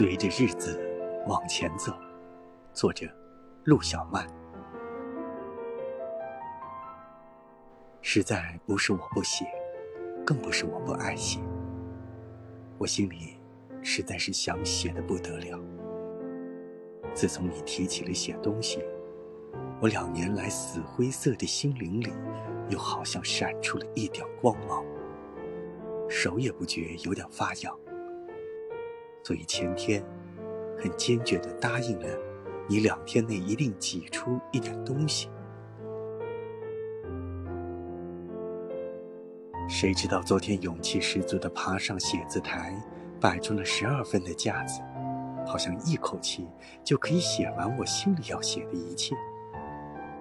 随着日子往前走，作者陆小曼。实在不是我不写，更不是我不爱写，我心里实在是想写的不得了。自从你提起了写东西，我两年来死灰色的心灵里，又好像闪出了一点光芒，手也不觉有点发痒。所以前天，很坚决地答应了你，两天内一定挤出一点东西。谁知道昨天勇气十足地爬上写字台，摆出了十二分的架子，好像一口气就可以写完我心里要写的一切。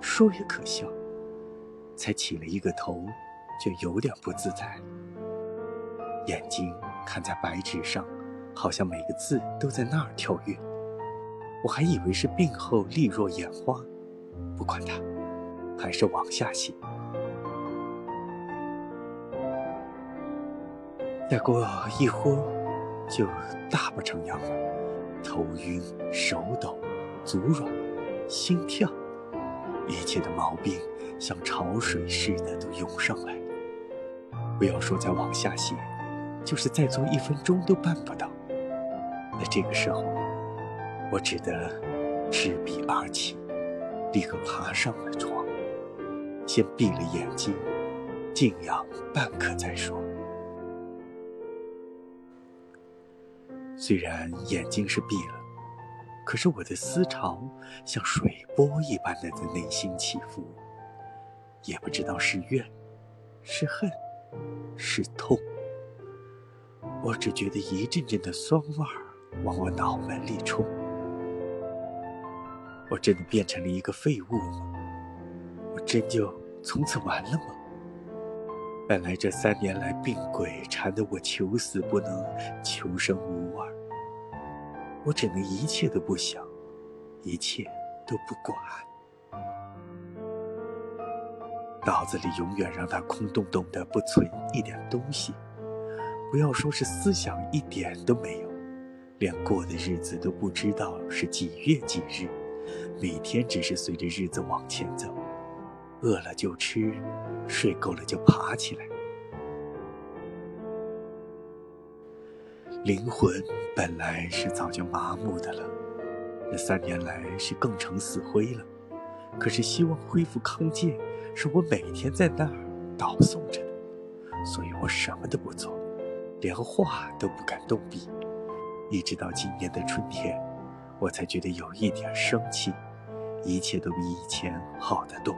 说也可笑，才起了一个头，就有点不自在，眼睛看在白纸上。好像每个字都在那儿跳跃，我还以为是病后力弱眼花，不管它，还是往下写。再过一会，就大不成样了，头晕、手抖、足软、心跳，一切的毛病像潮水似的都涌上来。不要说再往下写，就是再做一分钟都办不到。在这个时候，我只得执笔而起，立刻爬上了床，先闭了眼睛，静养半刻再说。虽然眼睛是闭了，可是我的思潮像水波一般的在内心起伏，也不知道是怨，是恨，是痛，我只觉得一阵阵的酸味儿。往我脑门里冲，我真的变成了一个废物吗？我真就从此完了吗？本来这三年来病鬼缠得我求死不能，求生无望，我只能一切都不想，一切都不管，脑子里永远让它空洞洞的，不存一点东西，不要说是思想，一点都没有。连过的日子都不知道是几月几日，每天只是随着日子往前走，饿了就吃，睡够了就爬起来。灵魂本来是早就麻木的了，这三年来是更成死灰了。可是希望恢复康健，是我每天在那儿祷诵着的，所以我什么都不做，连话都不敢动笔。一直到今年的春天，我才觉得有一点生气，一切都比以前好得多。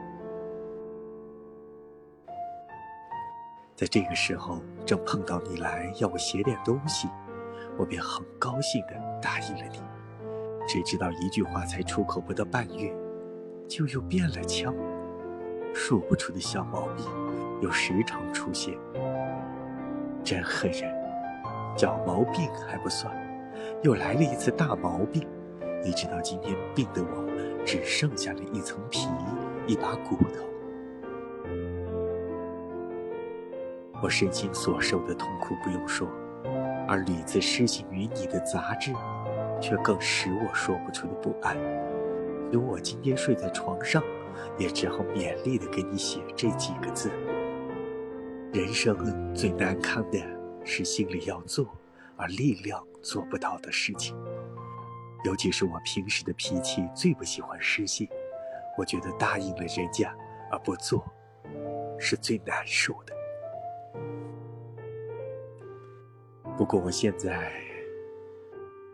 在这个时候，正碰到你来要我写点东西，我便很高兴地答应了你。谁知道一句话才出口不到半月，就又变了腔，说不出的小毛病又时常出现，真恨人。小毛病还不算。又来了一次大毛病，一直到今天病得我只剩下了一层皮，一把骨头。我身心所受的痛苦不用说，而屡次失信于你的杂志，却更使我说不出的不安。有我今天睡在床上，也只好勉力的给你写这几个字：人生最难堪的是心里要做。而力量做不到的事情，尤其是我平时的脾气最不喜欢失信。我觉得答应了人家而不做，是最难受的。不过我现在，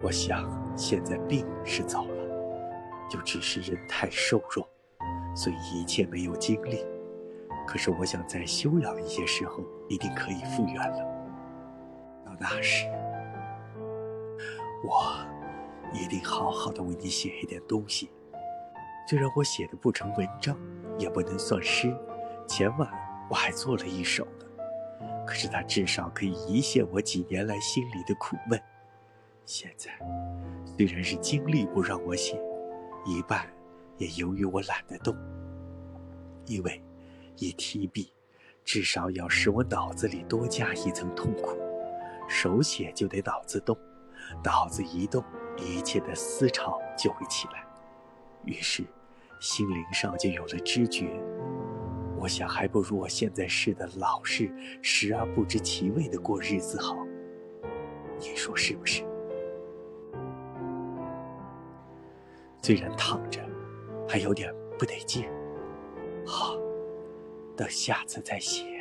我想现在病是走了，就只是人太瘦弱，所以一切没有精力。可是我想再休养一些时候，一定可以复原了。到那时。我一定好好的为你写一点东西，虽然我写的不成文章，也不能算诗，前晚我还做了一首呢。可是它至少可以一泻我几年来心里的苦闷。现在虽然是精力不让我写，一半也由于我懒得动，因为一提笔，至少要使我脑子里多加一层痛苦，手写就得脑子动。脑子一动，一切的思潮就会起来，于是心灵上就有了知觉。我想，还不如我现在似的老是时而不知其味的过日子好。你说是不是？虽然躺着还有点不得劲，好，等下次再写。